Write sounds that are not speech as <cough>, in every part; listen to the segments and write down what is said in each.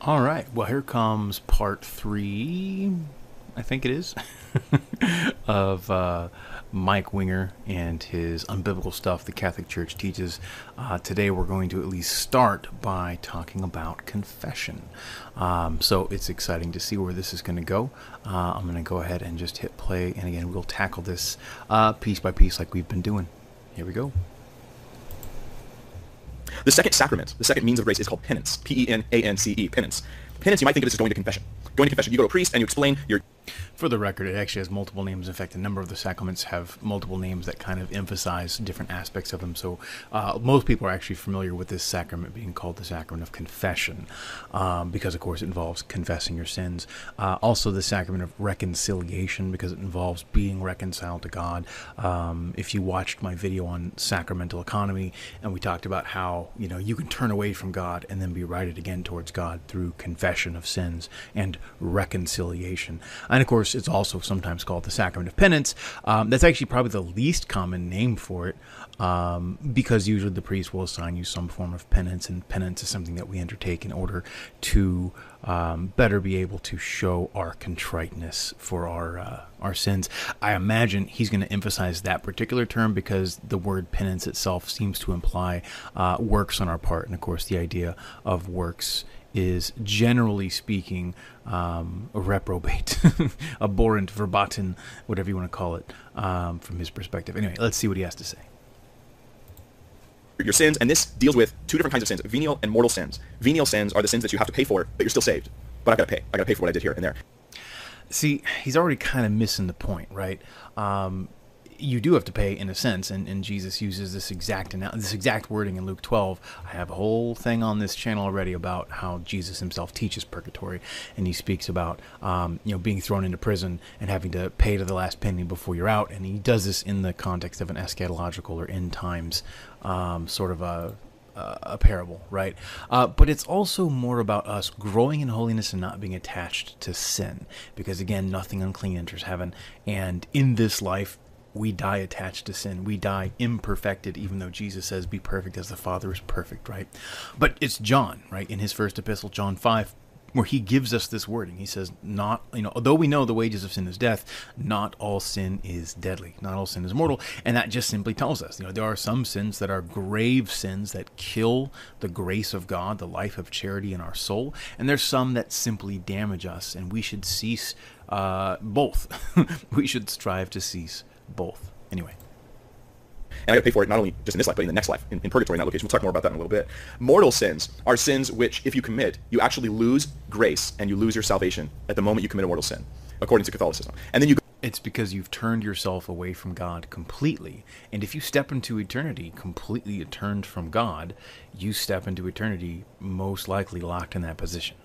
All right. Well, here comes part three, I think it is, <laughs> of uh, Mike Winger and his unbiblical stuff the Catholic Church teaches. Uh, today, we're going to at least start by talking about confession. Um, so it's exciting to see where this is going to go. Uh, I'm going to go ahead and just hit play, and again, we'll tackle this uh, piece by piece like we've been doing. Here we go. The second sacrament, the second means of grace is called penance. P-E-N-A-N-C-E, penance. Penance, you might think of it as going to confession. Going to confession, you go to a priest and you explain your For the record, it actually has multiple names. In fact, a number of the sacraments have multiple names that kind of emphasize different aspects of them. So uh, most people are actually familiar with this sacrament being called the sacrament of confession, um, because of course it involves confessing your sins. Uh, also, the sacrament of reconciliation, because it involves being reconciled to God. Um, if you watched my video on sacramental economy, and we talked about how you know you can turn away from God and then be righted again towards God through confession of sins and reconciliation. And of course, it's also sometimes called the sacrament of penance. Um, that's actually probably the least common name for it um, because usually the priest will assign you some form of penance, and penance is something that we undertake in order to um, better be able to show our contriteness for our uh, our sins. I imagine he's going to emphasize that particular term because the word penance itself seems to imply uh, works on our part, and of course, the idea of works is generally speaking um, a reprobate, <laughs> abhorrent, verboten, whatever you want to call it, um, from his perspective. Anyway, let's see what he has to say. your sins, and this deals with two different kinds of sins, venial and mortal sins. Venial sins are the sins that you have to pay for, but you're still saved. But I gotta pay. I gotta pay for what I did here and there. See, he's already kind of missing the point, right? Um, you do have to pay in a sense, and, and Jesus uses this exact this exact wording in Luke 12. I have a whole thing on this channel already about how Jesus himself teaches purgatory, and he speaks about um, you know being thrown into prison and having to pay to the last penny before you're out, and he does this in the context of an eschatological or end times um, sort of a a parable, right? Uh, but it's also more about us growing in holiness and not being attached to sin, because again, nothing unclean enters heaven, and in this life we die attached to sin. We die imperfected, even though Jesus says, Be perfect as the Father is perfect, right? But it's John, right? In his first epistle, John 5, where he gives us this wording. He says, Not, you know, although we know the wages of sin is death, not all sin is deadly. Not all sin is mortal. And that just simply tells us, you know, there are some sins that are grave sins that kill the grace of God, the life of charity in our soul. And there's some that simply damage us, and we should cease uh, both. <laughs> we should strive to cease both. Anyway. And I gotta pay for it not only just in this life, but in the next life, in, in purgatory, in that location. We'll talk more about that in a little bit. Mortal sins are sins which, if you commit, you actually lose grace and you lose your salvation at the moment you commit a mortal sin, according to Catholicism. And then you go It's because you've turned yourself away from God completely. And if you step into eternity completely turned from God, you step into eternity most likely locked in that position.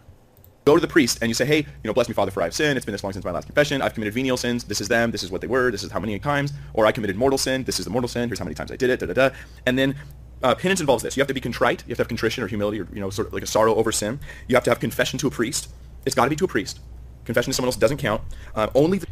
Go to the priest and you say, hey, you know, bless me, Father, for I have sinned. It's been this long since my last confession. I've committed venial sins. This is them. This is what they were. This is how many times. Or I committed mortal sin. This is the mortal sin. Here's how many times I did it. Da da da. And then uh, penance involves this. You have to be contrite. You have to have contrition or humility or you know, sort of like a sorrow over sin. You have to have confession to a priest. It's got to be to a priest. Confession to someone else doesn't count. Uh, only the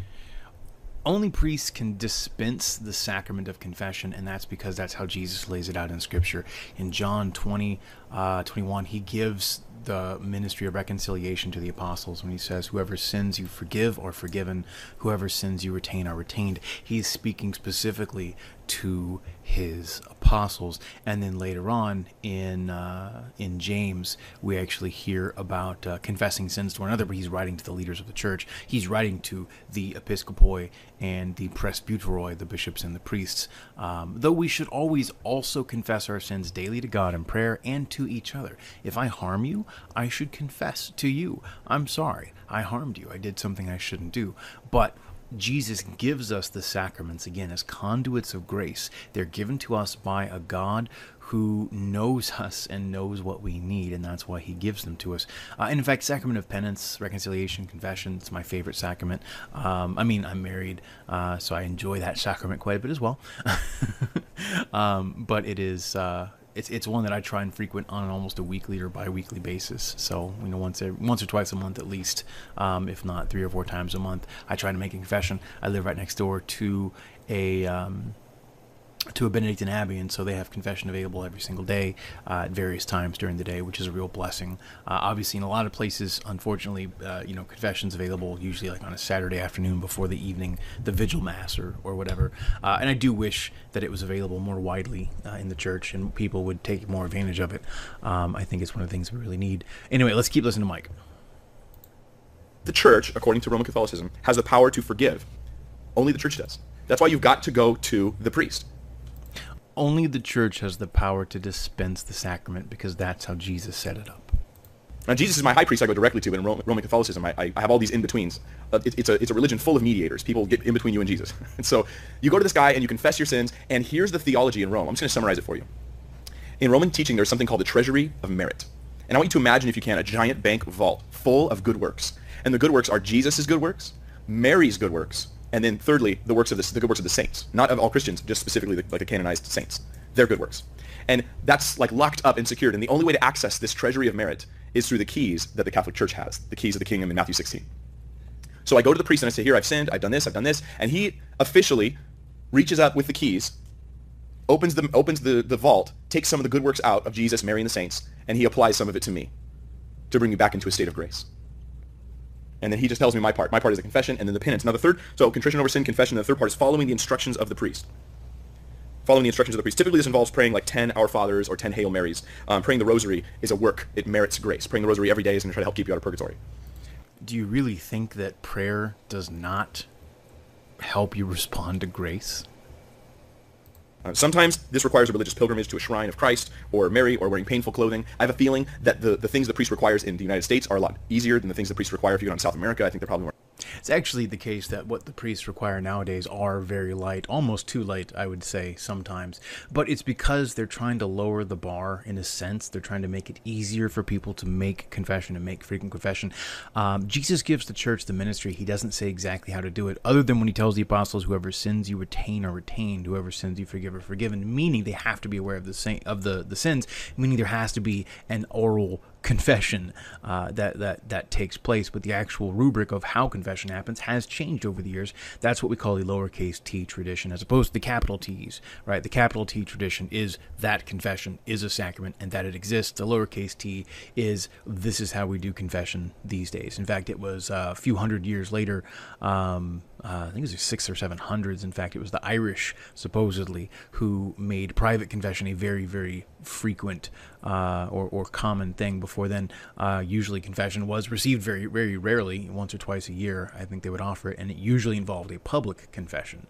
only priests can dispense the sacrament of confession, and that's because that's how Jesus lays it out in Scripture. In John 20, uh, 21, he gives the ministry of reconciliation to the apostles when he says, Whoever sins you forgive are forgiven, whoever sins you retain are retained. He's speaking specifically to his apostles. And then later on in uh, in James, we actually hear about uh, confessing sins to one another, but he's writing to the leaders of the church. He's writing to the episcopoi and the presbyteroi, the bishops and the priests. Um, though we should always also confess our sins daily to God in prayer and to each other. If I harm you, I should confess to you. I'm sorry. I harmed you. I did something I shouldn't do. But Jesus gives us the sacraments again as conduits of grace. They're given to us by a God who knows us and knows what we need, and that's why he gives them to us. Uh, and in fact, sacrament of penance, reconciliation, confession, it's my favorite sacrament. Um, I mean, I'm married, uh, so I enjoy that sacrament quite a bit as well. <laughs> um, but it is. Uh, it's, it's one that I try and frequent on almost a weekly or bi-weekly basis. So you know, once a, once or twice a month at least, um, if not three or four times a month, I try to make a confession. I live right next door to a um, to a Benedictine abbey, and so they have confession available every single day uh, at various times during the day, which is a real blessing. Uh, obviously, in a lot of places, unfortunately, uh, you know, confession's available usually like on a Saturday afternoon before the evening, the vigil mass or, or whatever. Uh, and I do wish that it was available more widely uh, in the church and people would take more advantage of it. Um, I think it's one of the things we really need. Anyway, let's keep listening to Mike. The church, according to Roman Catholicism, has the power to forgive. Only the church does. That's why you've got to go to the priest only the church has the power to dispense the sacrament because that's how Jesus set it up. Now, Jesus is my high priest I go directly to, in Roman Catholicism, I, I have all these in-betweens. Uh, it, it's, a, it's a religion full of mediators. People get in between you and Jesus. <laughs> and so you go to this guy and you confess your sins, and here's the theology in Rome. I'm just going to summarize it for you. In Roman teaching, there's something called the treasury of merit. And I want you to imagine, if you can, a giant bank vault full of good works. And the good works are Jesus' good works, Mary's good works, and then thirdly, the works of the, the good works of the saints, not of all Christians, just specifically the, like the canonized saints. Their good works. And that's like locked up and secured. And the only way to access this treasury of merit is through the keys that the Catholic Church has, the keys of the kingdom in Matthew 16. So I go to the priest and I say, here, I've sinned, I've done this, I've done this. And he officially reaches up with the keys, opens the, opens the, the vault, takes some of the good works out of Jesus, Mary, and the saints, and he applies some of it to me to bring me back into a state of grace and then he just tells me my part. My part is a confession, and then the penance. Now the third, so contrition over sin, confession. And the third part is following the instructions of the priest. Following the instructions of the priest. Typically, this involves praying like 10 Our Fathers or 10 Hail Marys. Um, praying the Rosary is a work. It merits grace. Praying the Rosary every day is going to try to help keep you out of purgatory. Do you really think that prayer does not help you respond to grace? Uh, sometimes this requires a religious pilgrimage to a shrine of Christ or Mary or wearing painful clothing. I have a feeling that the, the things the priest requires in the United States are a lot easier than the things the priest require if you go to South America. I think they're probably more it's actually the case that what the priests require nowadays are very light, almost too light, I would say, sometimes. But it's because they're trying to lower the bar in a sense. They're trying to make it easier for people to make confession and make frequent confession. Um, Jesus gives the church the ministry. He doesn't say exactly how to do it, other than when he tells the apostles, "Whoever sins you retain are retained; whoever sins you forgive are forgiven." Meaning they have to be aware of the saint, of the the sins. Meaning there has to be an oral confession uh, that that that takes place, but the actual rubric of how confession happens has changed over the years. That's what we call the lowercase t tradition, as opposed to the capital T's. Right, the capital T tradition is that confession is a sacrament and that it exists. The lowercase t is this is how we do confession these days. In fact, it was uh, a few hundred years later. Um, uh, I think it was the six or seven hundreds. In fact, it was the Irish supposedly who made private confession a very, very frequent uh, or, or common thing before then. Uh, usually, confession was received very, very rarely, once or twice a year. I think they would offer it, and it usually involved a public confession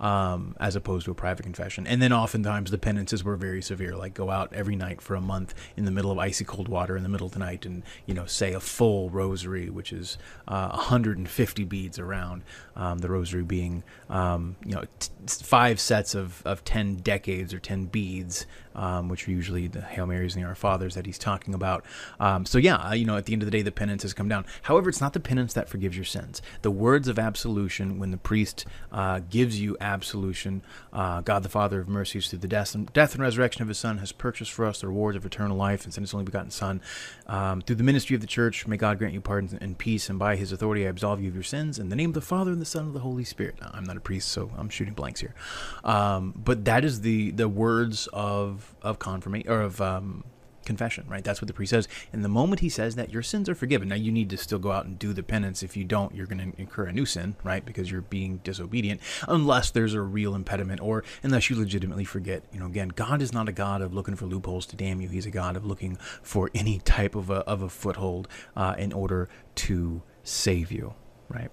um, as opposed to a private confession. And then, oftentimes, the penances were very severe, like go out every night for a month in the middle of icy cold water in the middle of the night, and you know, say a full rosary, which is uh, 150 beads around. Um, the rosary being, um, you know, t- five sets of, of 10 decades or 10 beads um, which are usually the Hail Marys and the Our Fathers that he's talking about. Um, so yeah, you know, at the end of the day, the penance has come down. However, it's not the penance that forgives your sins. The words of absolution, when the priest uh, gives you absolution, uh, God the Father of mercies through the death and, death and resurrection of His Son has purchased for us the rewards of eternal life and sent His only begotten Son. Um, through the ministry of the Church, may God grant you pardon and peace, and by His authority I absolve you of your sins. In the name of the Father and the Son and the Holy Spirit. I'm not a priest, so I'm shooting blanks here. Um, but that is the the words of of confirmation or of um, confession, right? That's what the priest says. And the moment he says that, your sins are forgiven. Now you need to still go out and do the penance. If you don't, you're going to incur a new sin, right? Because you're being disobedient, unless there's a real impediment or unless you legitimately forget. You know, again, God is not a God of looking for loopholes to damn you. He's a God of looking for any type of a, of a foothold uh, in order to save you, right?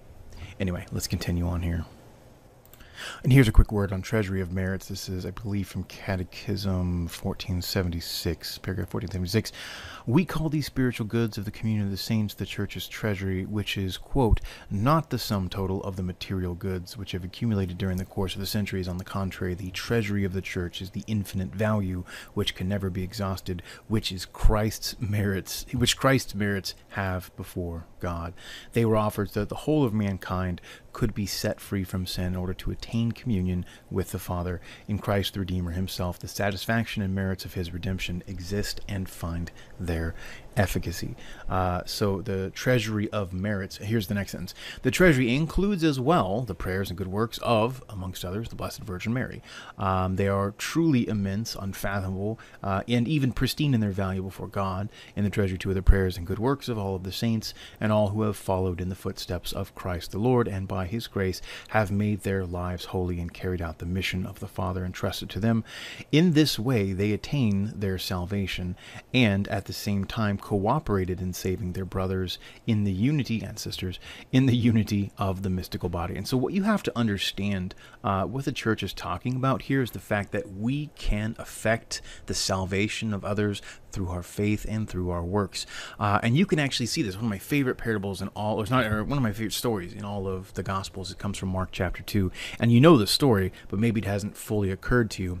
Anyway, let's continue on here. And here's a quick word on Treasury of Merits. This is, I believe, from Catechism 1476, paragraph 1476. We call these spiritual goods of the communion of the saints the Church's treasury, which is, quote, not the sum total of the material goods which have accumulated during the course of the centuries. On the contrary, the treasury of the Church is the infinite value which can never be exhausted, which is Christ's merits, which Christ's merits have before God. They were offered so that the whole of mankind could be set free from sin in order to attain communion with the Father. In Christ the Redeemer himself, the satisfaction and merits of his redemption exist and find their there efficacy. Uh, so the treasury of merits. Here's the next sentence. The treasury includes as well the prayers and good works of, amongst others, the Blessed Virgin Mary. Um, they are truly immense, unfathomable, uh, and even pristine in their value before God. In the treasury too are the prayers and good works of all of the saints and all who have followed in the footsteps of Christ the Lord, and by His grace have made their lives holy and carried out the mission of the Father entrusted to them. In this way, they attain their salvation, and at the same time cooperated in saving their brothers in the unity and sisters in the unity of the mystical body. And so, what you have to understand, uh, what the church is talking about here is the fact that we can affect the salvation of others through our faith and through our works. Uh, and you can actually see this. One of my favorite parables in all, or it's not, or one of my favorite stories in all of the Gospels. It comes from Mark chapter two, and you know the story, but maybe it hasn't fully occurred to you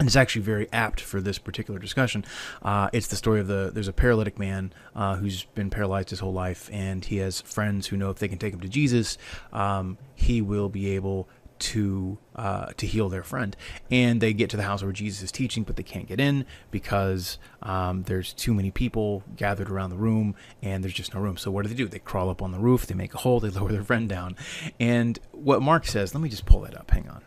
and it's actually very apt for this particular discussion. Uh, it's the story of the there's a paralytic man uh, who's been paralyzed his whole life, and he has friends who know if they can take him to Jesus, um, he will be able to uh, to heal their friend. And they get to the house where Jesus is teaching, but they can't get in because um, there's too many people gathered around the room, and there's just no room. So what do they do? They crawl up on the roof, they make a hole, they <laughs> lower their friend down. And what Mark says, let me just pull that up. Hang on.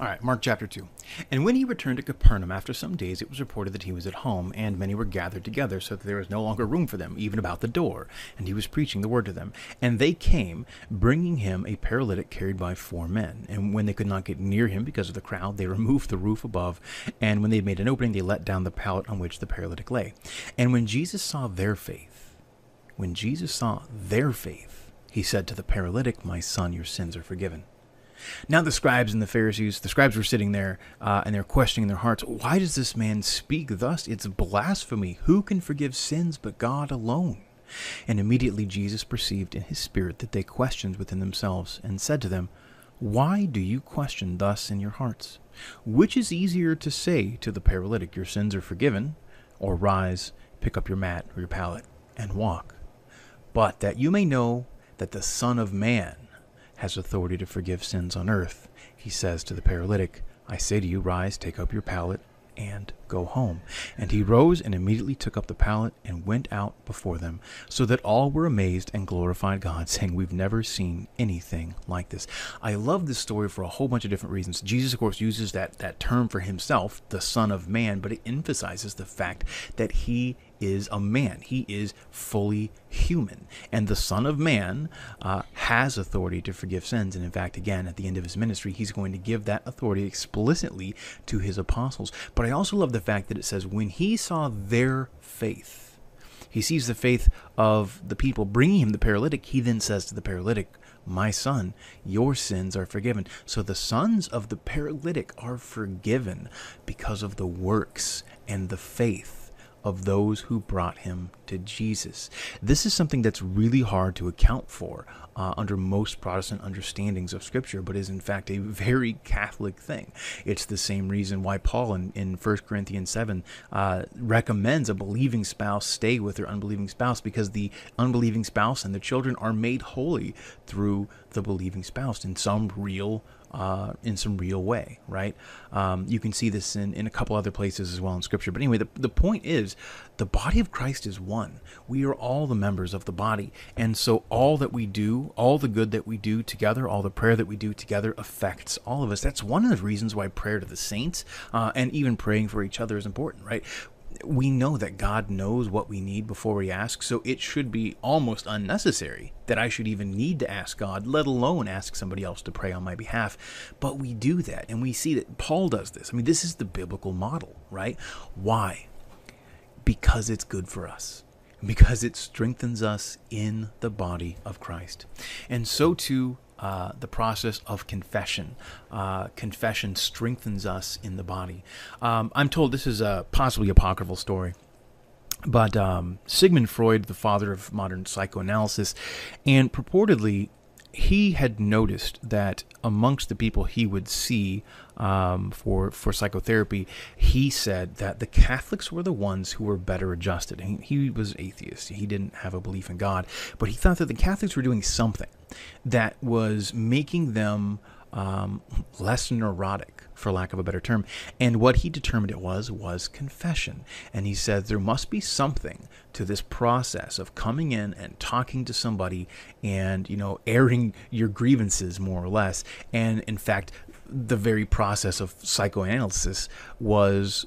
All right, Mark chapter 2. And when he returned to Capernaum after some days, it was reported that he was at home, and many were gathered together, so that there was no longer room for them, even about the door. And he was preaching the word to them. And they came, bringing him a paralytic carried by four men. And when they could not get near him because of the crowd, they <laughs> removed the roof above. And when they had made an opening, they let down the pallet on which the paralytic lay. And when Jesus saw their faith, when Jesus saw their faith, he said to the paralytic, My son, your sins are forgiven. Now the scribes and the Pharisees, the scribes were sitting there uh, and they're questioning in their hearts, why does this man speak thus? It's blasphemy. Who can forgive sins but God alone? And immediately Jesus perceived in his spirit that they questioned within themselves and said to them, Why do you question thus in your hearts? Which is easier to say to the paralytic, Your sins are forgiven, or rise, pick up your mat or your pallet, and walk? But that you may know that the Son of Man has authority to forgive sins on earth. He says to the paralytic, I say to you, rise, take up your pallet, and go home. And he rose and immediately took up the pallet and went out before them, so that all were amazed and glorified God, <laughs> saying, We've never seen anything like this. I love this story for a whole bunch of different reasons. Jesus, of course, uses that, that term for himself, the Son of Man, but it emphasizes the fact that he is a man. He is fully human. And the Son of Man uh, has authority to forgive sins. And in fact, again, at the end of his ministry, he's going to give that authority explicitly to his apostles. But I also love the fact that it says, when he saw their faith, he sees the faith of the people bringing him the paralytic. He then says to the paralytic, My son, your sins are forgiven. So the sons of the paralytic are forgiven because of the works and the faith of those who brought him to Jesus. This is something that's really hard to account for uh, under most Protestant understandings of Scripture, but is in fact a very Catholic thing. It's the same reason why Paul in, in 1 Corinthians 7 uh, recommends a believing spouse stay with their unbelieving spouse because the unbelieving spouse and the children are made holy through the believing spouse in some real uh, in some real way, right? Um, you can see this in, in a couple other places as well in Scripture. But anyway, the, the point is the body of Christ is one. We are all the members of the body. And so all that we do, all the good that we do together, all the prayer that we do together affects all of us. That's one of the reasons why prayer to the saints uh, and even praying for each other is important, right? We know that God knows what we need before we ask, so it should be almost unnecessary that I should even need to ask God, let alone ask somebody else to pray on my behalf. But we do that, and we see that Paul does this. I mean, this is the biblical model, right? Why? Because it's good for us. Because it strengthens us in the body of Christ. And so too uh, the process of confession. Uh, confession strengthens us in the body. Um, I'm told this is a possibly apocryphal story. But um, Sigmund Freud, the father of modern psychoanalysis, and purportedly he had noticed that amongst the people he would see um, for for psychotherapy, he said that the Catholics were the ones who were better adjusted. He, he was atheist; he didn't have a belief in God, but he thought that the Catholics were doing something that was making them um, less neurotic, for lack of a better term. And what he determined it was was confession. And he said there must be something to this process of coming in and talking to somebody and you know airing your grievances more or less. And in fact, the very process of psychoanalysis was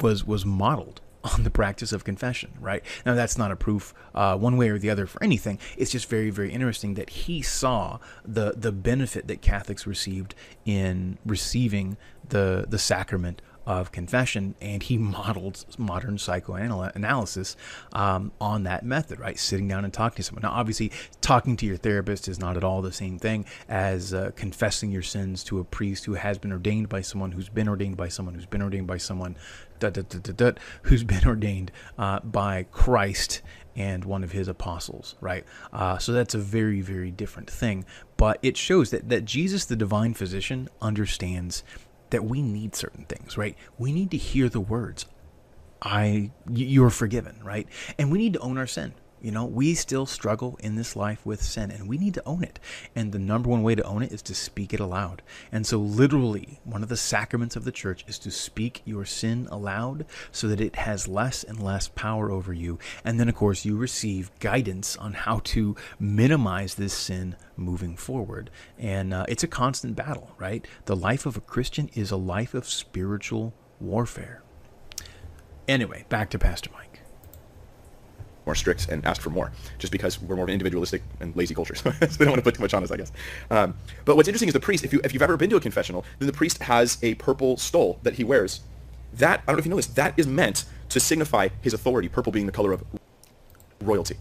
was was modeled on the practice of confession, right? Now, that's not a proof uh, one way or the other for anything. It's just very, very interesting that he saw the the benefit that Catholics received in receiving the the sacrament of confession, and he modeled modern psychoanalysis um, on that method, right? Sitting down and talking to someone. Now, obviously, talking to your therapist is not at all the same thing as uh, confessing your sins to a priest who has been ordained by someone who's been ordained by someone who's been ordained by someone da, da, da, who's been <laughs> ordained uh, by Christ and one of his apostles, right? Uh, so that's a very, very different thing. But it shows that, that Jesus, the divine physician, understands that we need certain things, right? We need to hear the words, I, you're forgiven, right? And we need to own our sin. You know, we still struggle in this life with sin and we need to own it. And the number one way to own it is to speak it aloud. And so, literally, one of the sacraments of the church is to speak your sin aloud so that it has less and less power over you. And then, of course, you receive guidance on how to minimize this sin moving forward. And uh, it's a constant battle, right? The life of a Christian is a life of spiritual warfare. Anyway, back to Pastor Mike more strict and ask for more, just because we're more of an individualistic and lazy culture. <laughs> so they don't want to put too much on us, I guess. Um, but what's interesting is the priest. If you if you've ever been to a confessional, then the priest has a purple stole that he wears. That I don't know if you know this. That is meant to signify his authority. Purple being the color of royalty.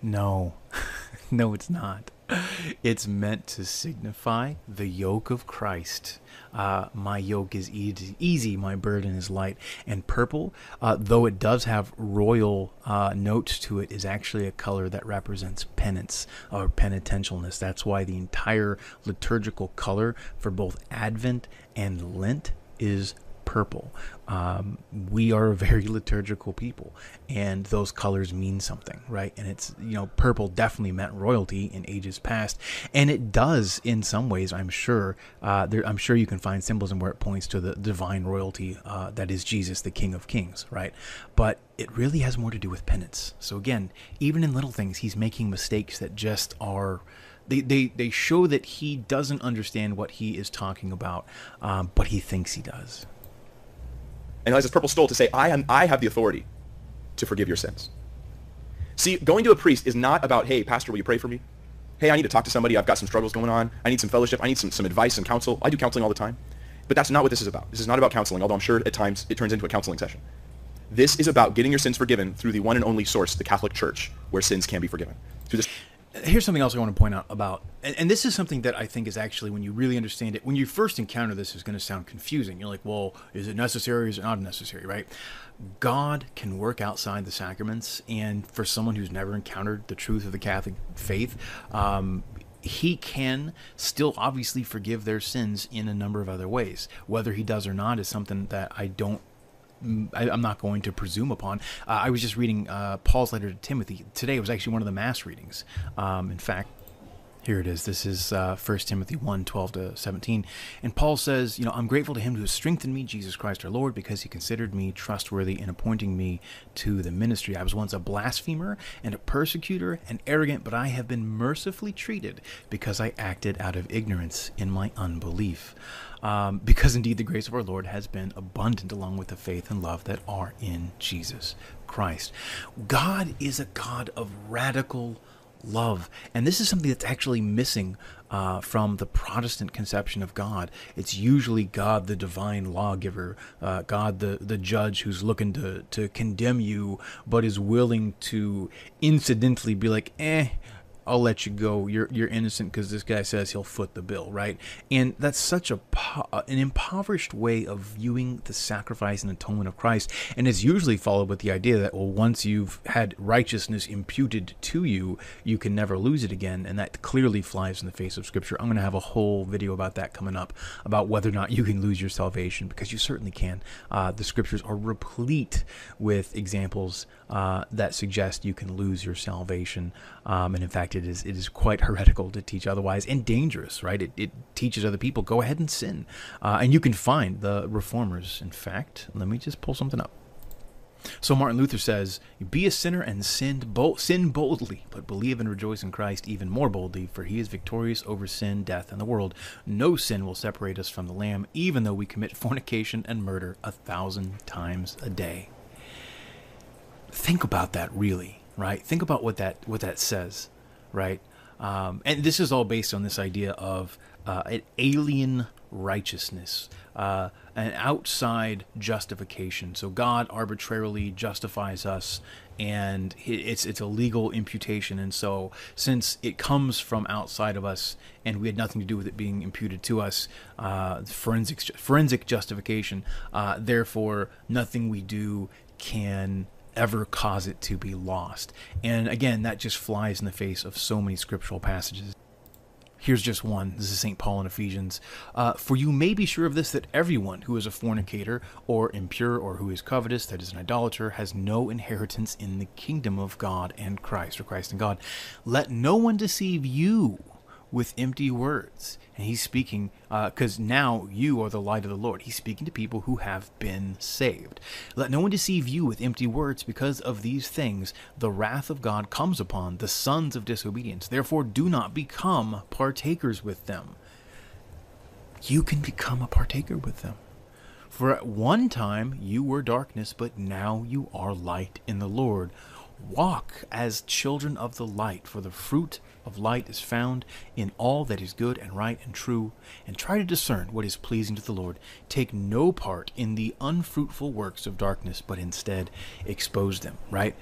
No, <laughs> no, it's not. It's meant to signify the yoke of Christ uh, my yoke is easy, easy, my burden is light. And purple, uh, though it does have royal uh, notes to it, is actually a color that represents penance or penitentialness. That's why the entire liturgical color for both Advent and Lent is purple. Um, we are a very <laughs> liturgical people, and those colors mean something, right? And it's, you know, purple definitely meant royalty in ages past, and it does in some ways, I'm sure. Uh, there, I'm sure you can find symbolism where it points to the divine royalty uh, that is Jesus, the King of Kings, right? But it really has more to do with penance. So again, even in little things, he's making mistakes that just are they, they, they show that he doesn't understand what he is talking about, um, but he thinks he does and has this purple stole to say, I, am, I have the authority to forgive your sins. See, going to a priest is not about, hey, pastor, will you pray for me? Hey, I need to talk to somebody. I've got some struggles going on. I need some fellowship. I need some, some advice and counsel. I do counseling all the time. But that's not what this is about. This is not about counseling, although I'm sure at times it turns into a counseling session. This is about getting your sins forgiven through the one and only source, the Catholic Church, where sins can be forgiven. Through this here's something else I want to point out about, and, and, this is something that I think is actually, when you really understand it, when you first encounter this, is going to sound confusing. You're like, well, is it necessary? Is it not necessary? Right? God can work outside the sacraments, and for someone who's never encountered the truth of the Catholic faith, um, he can still obviously forgive their sins in a number of other ways. Whether he does or not is something that I don't I, am not going to presume upon. Uh, I was just reading uh, Paul's letter to Timothy today. It was actually one of the mass readings. Um, in fact, here it is. This is uh, 1 Timothy 1 12 to 17. And Paul says, You know, I'm grateful to him who has strengthened me, Jesus Christ our Lord, because he considered me trustworthy in appointing me to the ministry. I was once a blasphemer and a persecutor and arrogant, but I have been mercifully treated because I acted out of ignorance in my unbelief um, because indeed the grace of our Lord has been abundant along with the faith and love that are in Jesus Christ. God is a God of radical love. And this is something that's actually missing uh, from the Protestant conception of God. It's usually God, the divine lawgiver, uh, God, the, the judge who's looking to, to condemn you, but is willing to incidentally be like, eh, I'll let you go. You're you're innocent because this guy says he'll foot the bill, right? And that's such a uh, an impoverished way of viewing the sacrifice and atonement of Christ, and it's usually followed with the idea that well, once you've had righteousness imputed to you, you can never lose it again, and that clearly flies in the face of Scripture. I'm going to have a whole video about that coming up about whether or not you can lose your salvation because you certainly can. Uh, the Scriptures are replete with examples uh, that suggest you can lose your salvation, um, and in fact it is it is quite heretical to teach otherwise and dangerous, right? It, it teaches other people go ahead and sin, uh, and you can find the reformers. In fact, let me just pull something up. So Martin Luther says, "Be a sinner and sin, sin boldly, but believe and rejoice in Christ even more boldly, for He is victorious over sin, death, and the world. No sin will separate us from the Lamb, even though we commit <laughs> fornication and murder a thousand times a day." Think about that, really, right? Think about what that what that says, right? Um, and this is all based on this idea of uh, an alien righteousness, uh, an outside justification. So God arbitrarily justifies us, and it's it's a legal imputation. And so, since it comes from outside of us, and we had nothing to do with it being imputed to us, uh, forensic forensic justification. Uh, therefore, nothing we do can ever cause it to be lost. And again, that just flies in the face of so many scriptural passages. Here's just one. This is St. Paul in Ephesians. Uh, For you may be sure of this, that everyone who is a fornicator, or impure, or who is covetous, that is an idolater, has no inheritance in the kingdom of God and Christ, or Christ and God. Let no one deceive you with empty words. And he's speaking, because uh, now you are the light of the Lord. He's speaking to people who have been saved. Let no one deceive you with empty words, because of these things the wrath of God comes upon the sons of disobedience. Therefore, do not become partakers with them. You can become a partaker with them. For at one time you were darkness, but now you are light in the Lord. Walk as children of the light, for the fruit of light is found in all that is good and right and true, and try to discern what is pleasing to the Lord. Take no part in the unfruitful works of darkness, but instead expose them, right?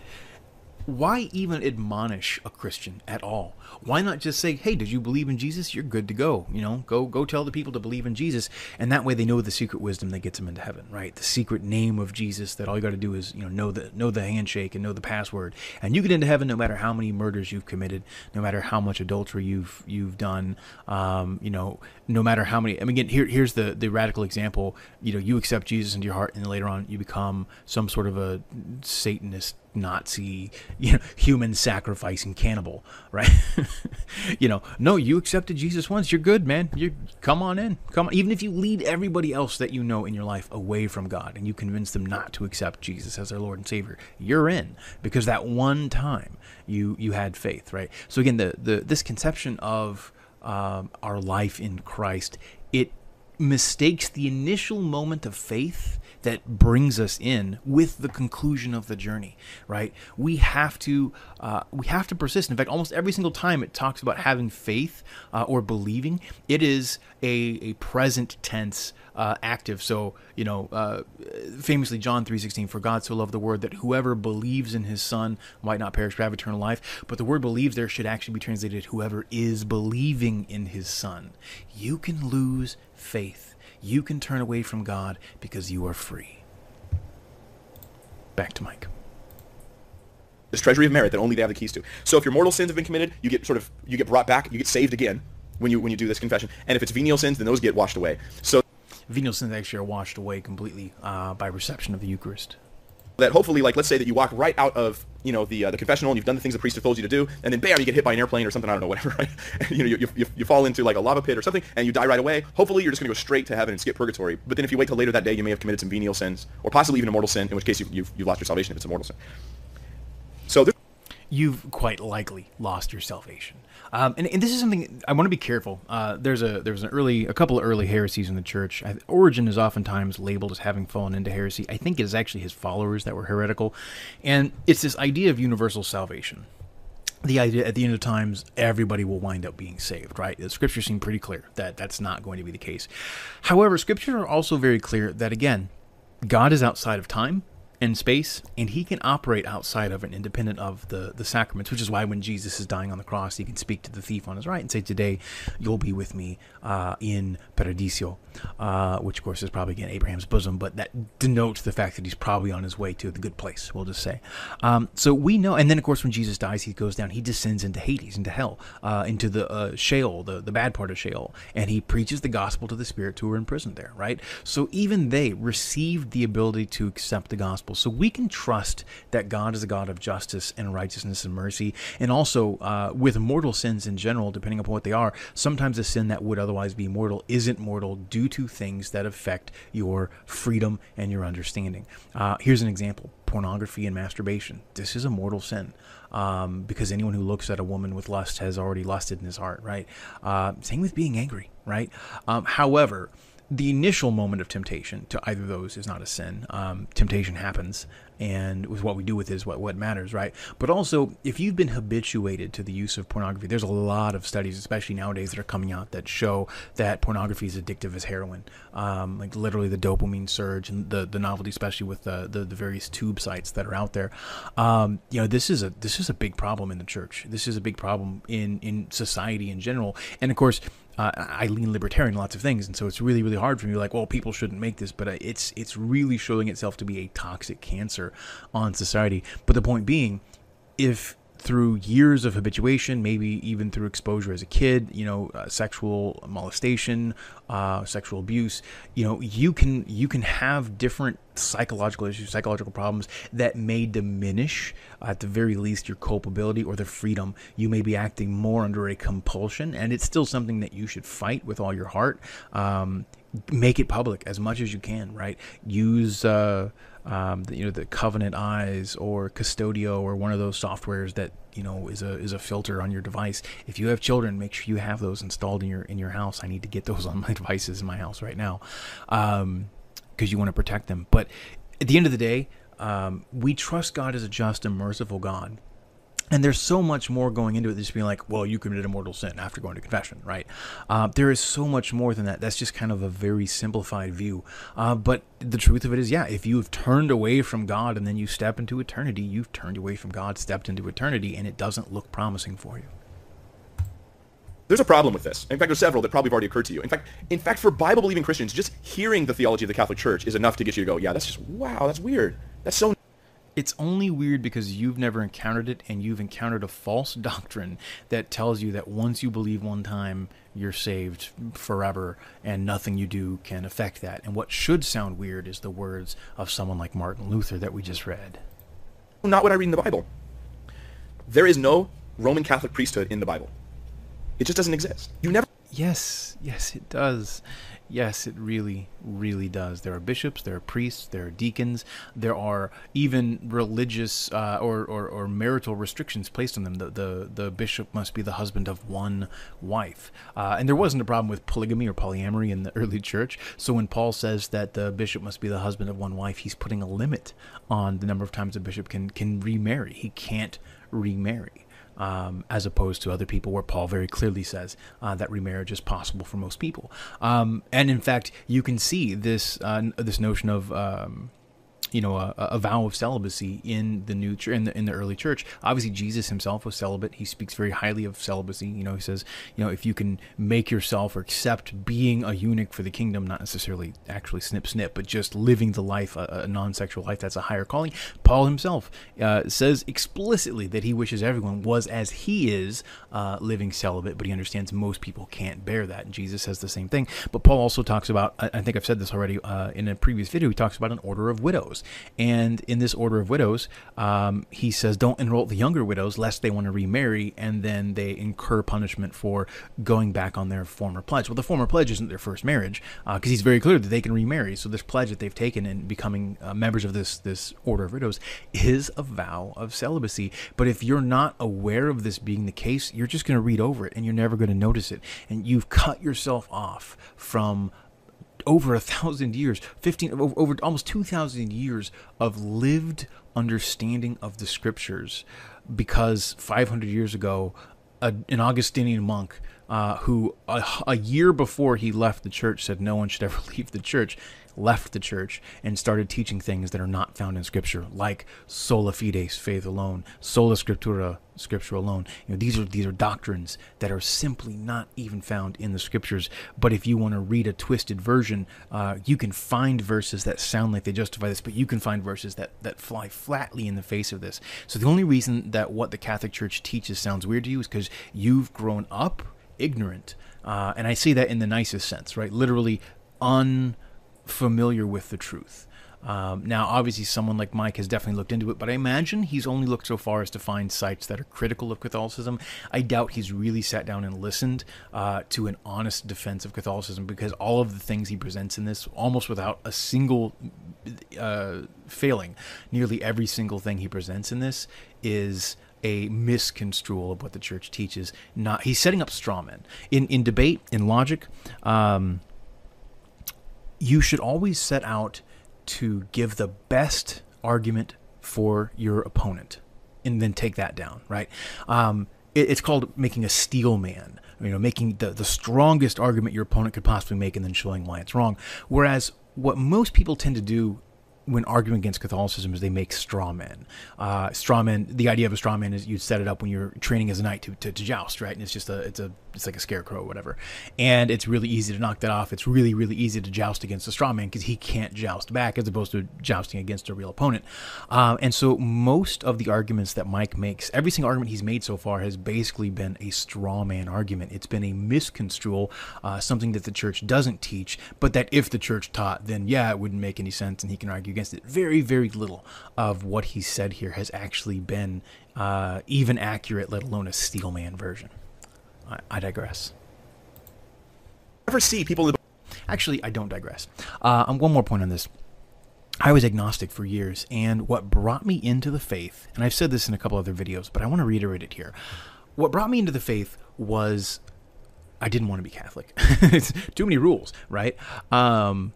why even admonish a Christian at all? Why not just say, "Hey, did you believe in Jesus? You're good to go. You know, go go tell the people to believe in Jesus." And that way they know the secret wisdom that gets them into heaven, right? The secret name of Jesus that all you got to do is, you know, know the know the handshake and know the password. And you get into heaven no matter how many murders you've committed, no matter how much adultery you've you've done, um, you know, no matter how many I mean again, here here's the the radical example, you know, you accept Jesus into your heart and later on you become some sort of a satanist Nazi, <laughs> you know, human sacrificing cannibal, right? <laughs> <laughs> you know, no, you accepted Jesus once. You're good, man. You come on in. Come on. Even if you lead everybody else that you know in your life away from God and you convince them not to accept Jesus as their Lord and Savior, you're in because that one time you you had faith, right? So again, the the this conception of um, our life in Christ, it mistakes the initial moment of faith that brings us in with the conclusion of the journey right? We have to uh, we have to persist. In fact almost every single time it talks about having faith uh, or believing it is a, a present tense uh, active. So you know uh, famously john 3.16 for god so loved the word that whoever believes in his son might not perish but have eternal life. But the word believes there should actually be translated whoever is believing in his son. You can lose faith you can turn away from God because you are free. Back to Mike. This treasury of merit that only they have the keys to. So if your mortal sins have been committed, you get sort of you get brought back, you get saved again when you when you do this confession. And if it's venial sins, then those get washed away. So venial sins actually are washed away completely uh, by reception of the Eucharist that hopefully, like, let's say that you walk right out of, you know, the uh, the confessional and you've done the things the priest has told you to do, and then bam, you get hit by an airplane or something, I don't know, <laughs> whatever, right? And, you know, you, you, you fall into like a lava pit or something, and you die right away. Hopefully, you're just going to go straight to heaven and skip purgatory. But then if you wait till later that day, you may have committed some venial sins, or possibly even a mortal sin, in which case you, you've, you've lost your salvation if it's a mortal sin. So you've quite likely lost your salvation. Um, and, and, this is something I want to be careful. Uh, there's a there's an early a couple of early heresies in the church. I, Origen is oftentimes labeled as having fallen into heresy. I think it is actually his followers that were heretical, and it's this idea of universal salvation. The idea at the end of times, everybody will wind up being saved, right? The scriptures seem pretty clear that that's not going to be the case. However, scriptures are also very clear that again, God is outside of time in space, and he can operate outside of and independent of the, the sacraments, which is why when Jesus is dying on the cross, he can speak to the thief on his right and say, Today you'll be with me uh, in Paradiso, uh, which of course is probably again Abraham's bosom, but that denotes the fact that he's probably on his way to the good place, we'll just say. Um, so we know, and then of course when Jesus dies, he goes down, he descends into Hades, into hell, uh, into the uh, Sheol, the, the bad part of Sheol, and he preaches the gospel to the spirits who were imprisoned there, right? So even they received the ability to accept the gospel gospel. So we can trust that God is a God of justice and righteousness and mercy. And also, uh, with mortal sins in general, depending upon what they are, sometimes a sin that would otherwise be mortal isn't mortal due to things that affect your freedom and your understanding. Uh, here's an example pornography and masturbation. This is a mortal sin. Um, because anyone who looks at a woman with lust has already lusted in his heart, right? Uh, same with being angry, right? Um, however, the initial moment of temptation to either of those is not a sin. Um, temptation happens, and with what we do with it is what, what matters, right? But also, if you've been habituated to the use of pornography, there's a lot of studies, especially nowadays, that are coming out that show that pornography is addictive as heroin. Um, like literally the dopamine surge and the, the novelty, especially with the, the, the various tube sites that are out there. Um, you know, this is a this is a big problem in the church. This is a big problem in in society in general. And of course, uh, I lean libertarian lots of things, and so it's really, really hard for me. Like, well, people shouldn't make this, but it's it's really showing itself to be a toxic cancer on society. But the point being, if through years of habituation, maybe even through exposure as a kid, you know, uh, sexual molestation, uh, sexual abuse, you know, you can you can have different psychological issues, psychological problems that may diminish, at the very least, your culpability or the freedom. You may be acting more under a compulsion, and it's still something that you should fight with all your heart. Um, make it public as much as you can, right? Use. Uh, um, the, you know the Covenant Eyes or Qustodio or one of those softwares that you know is a is a filter on your device. If you have children, make sure you have those installed in your in your house. I need to get those on my <laughs> devices in my house right now because um, you want to protect them. But at the end of the day, um, we trust God as a just and merciful God and there's so much more going into it than just being like, well, you committed a mortal sin after going to confession, right? Uh, there is so much more than that. That's just kind of a very simplified view. Uh, but the truth of it is, yeah, if you have turned away from God and then you step into eternity, you've turned away from God, stepped into eternity, and it doesn't look promising for you. There's a problem with this. In fact, there's several that probably have already occurred to you. In fact, in fact, for Bible-believing Christians, just hearing the theology of the Catholic Church is enough to get you to go, yeah, that's just wow, that's weird. That's so it's only weird because you've never encountered it and you've encountered a false <laughs> doctrine that tells you that once you believe one time, you're saved forever and nothing you do can affect that. And what should sound weird is the words of someone like Martin Luther that we just read. Not what I read in the Bible. There is no Roman Catholic priesthood in the Bible. It just doesn't exist. You never. Yes, yes, it does. Yes, it really, really does. There are bishops, there are priests, there are deacons, there are even religious uh, or, or, or, marital restrictions placed on them. The, the, the bishop must be the husband of one wife. Uh, and there wasn't a problem with polygamy or polyamory in the <laughs> early church. So when Paul says that the bishop must be the husband of one wife, he's putting a limit on the number of times a bishop can, can remarry. He can't remarry um, as opposed to other people, where Paul very clearly says uh, that remarriage is possible for most people. Um, and in fact, you can see this uh, this notion of um, you know a, a, vow of celibacy in the new in the in the early church. Obviously, Jesus himself was celibate. He speaks very highly of celibacy. You know, he says, you know, if you can make yourself or accept being a eunuch for the kingdom, not necessarily actually snip snip, but just living the life, a, a non-sexual life, that's a higher calling. Paul himself uh, says explicitly that he wishes everyone was as he is, uh, living celibate, but he understands most people can't bear that. And Jesus says the same thing. But Paul also talks about, I, I think I've said this already uh, in a previous video. He talks about an order of widows widows. And in this order of widows, um, he says, don't enroll the younger widows lest they want to remarry and then they incur punishment for going back on their former pledge. Well, the former pledge isn't their first marriage because uh, he's very clear that they can remarry. So this pledge that they've taken in becoming uh, members of this this order of widows is a vow of celibacy. But if you're not aware of this being the case, you're just going to read over it and you're never going to notice it, and you've cut yourself off from over a thousand years, 15, over almost 2,000 years of lived understanding of the scriptures because 500 years ago, a, an Augustinian monk uh, who a, a, year before he left the church said no one should ever <laughs> leave the church left the church and started teaching things that are not found in Scripture, like sola fides, faith alone, sola scriptura, Scripture alone. You know, these are these are doctrines that are simply not even found in the Scriptures. But if you want to read a twisted version, uh, you can find verses that sound like they justify this, but you can find verses that that fly flatly in the face of this. So the only reason that what the Catholic Church teaches sounds weird to you is because you've grown up ignorant. Uh, and I say that in the nicest sense, right? Literally un familiar with the truth. Um, now, obviously, someone like Mike has definitely looked into it, but I imagine he's only looked so far as to find sites that are critical of Catholicism. I doubt he's really sat down and listened uh, to an honest defense of Catholicism because all of the things he presents in this, almost without a single uh, failing, nearly every single thing he presents in this is a misconstrual of what the church teaches. Not he's setting up straw men in in debate in logic. Um, you should always set out to give the best argument for your opponent and then take that down, right? Um, it, it's called making a steel man, you know, making the, the strongest argument your opponent could possibly make and then showing why it's wrong. Whereas what most people tend to do when arguing against Catholicism is they make straw men. Uh, straw men. The idea of a straw man is you set it up when you're training as a knight to, to, to, joust, right? And it's just a it's a it's like a scarecrow or whatever. And it's really easy to knock that off. It's really really easy to joust against a straw man because he can't joust back as opposed to jousting against a real opponent. Uh, and so most of the arguments that Mike makes, every single argument he's made so far has basically been a straw man argument. It's been a misconstrual, uh, something that the church doesn't teach, but that if the church taught, then yeah, it wouldn't make any sense, and he can argue against it. Very, very little of what he said here has actually been uh, even accurate, let alone a Steelman version. I, I digress. Ever see people Actually, I don't digress. Uh, um, one more point on this. I was agnostic for years, and what brought me into the faith, and I've said this in a couple other videos, but I want to reiterate it here. What brought me into the faith was I didn't want to be Catholic. <laughs> it's too many rules, right? Um,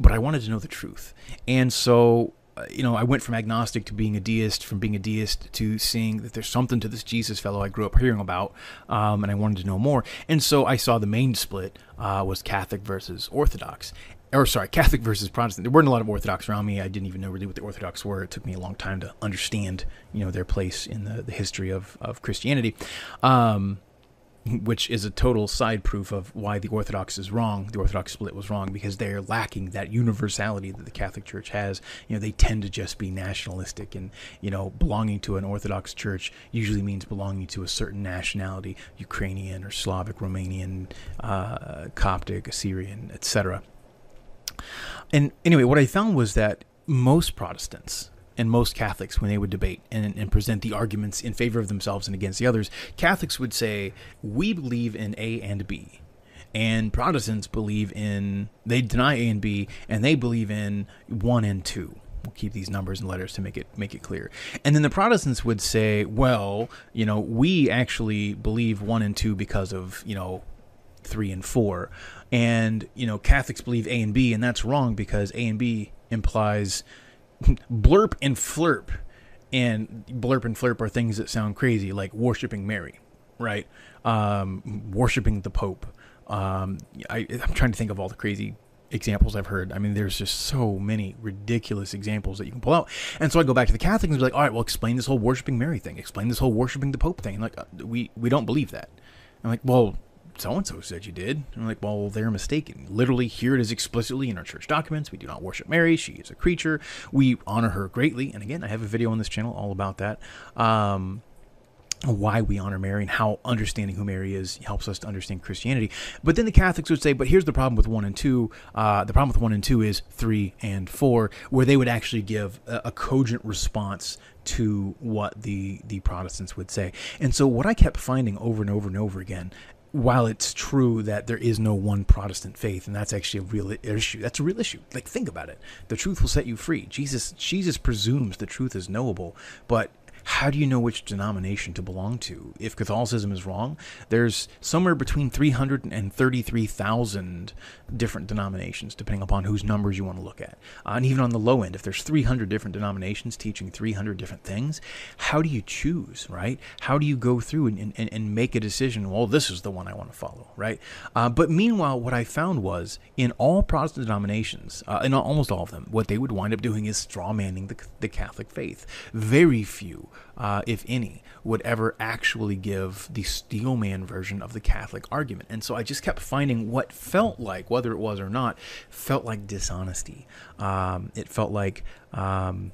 but I wanted to know the truth. And so, uh, you know, I went from agnostic to being a deist, from being a deist to seeing that there's something to this Jesus fellow I grew up hearing about, um, and I wanted to know more. And so I saw the main split uh, was Catholic versus Orthodox. Or sorry, Catholic versus Protestant. There weren't a lot of Orthodox around me. I didn't even know really what the Orthodox were. It took me a long time to understand, you know, their place in the, the history of, of Christianity. Um, which is a total side proof of why the Orthodox is wrong. The Orthodox split was wrong because they're lacking that universality that the Catholic Church has. You know, they tend to just be nationalistic, and you know, belonging to an Orthodox church usually means belonging to a certain nationality: Ukrainian or Slavic, Romanian, uh, Coptic, Assyrian, etc. And anyway, what I found was that most Protestants and most Catholics, when they would debate and, and, present the arguments in favor of themselves and against the others, Catholics would say, We believe in A and B. And Protestants believe in, they deny A and B, and they believe in 1 and 2 we'll keep these numbers and letters to make it make it clear. And then the Protestants would say, well, you know, we actually believe one and two because of, you know, three and four. And, you know, Catholics believe A and B, and that's wrong because A and B implies blurp and flurp. And blurp and flurp are things that sound crazy, like worshiping Mary, right? Um, worshiping the Pope. Um, I, I'm trying to think of all the crazy examples I've heard. I mean, there's just so many ridiculous examples that you can pull out. And so I go back to the Catholics and be like, all right, well, explain this whole worshiping Mary thing. Explain this whole worshiping the Pope thing. like, uh, we we don't believe that. I'm like, well, so and so said you did. I'm like, well, they're mistaken. Literally, here it is explicitly in our church documents. We do not worship Mary. She is a creature. We honor her greatly. And again, I have a video on this channel all about that. Um, why we honor Mary and how understanding who Mary is helps us to understand Christianity. But then the Catholics would say, but here's the problem with one and two. Uh, the problem with one and two is three and four, where they would actually give a, a cogent response to what the the Protestants would say. And so what I kept finding over and over and over again while it's true that there is no one Protestant faith, and that's actually a real issue, that's a real issue. Like, think about it. The truth will set you free. Jesus, Jesus presumes the truth is knowable, but how do you know which denomination to belong to? If Catholicism is wrong, there's somewhere between 300 and 33,000 different denominations, depending upon whose numbers you want to look at. Uh, and even on the low end, if there's 300 different denominations teaching 300 different things, how do you choose, right? How do you go through and, and, and make a decision? Well, this is the one I want to follow, right? Uh, but meanwhile, what I found was in all Protestant denominations, uh, in almost all of them, what they would wind up doing is strawmanning the, the Catholic faith. Very few uh, if any, would ever actually give the steelman version of the Catholic argument. And so I just kept finding what felt like, whether it was or not, felt like dishonesty. Um, it felt like. Um,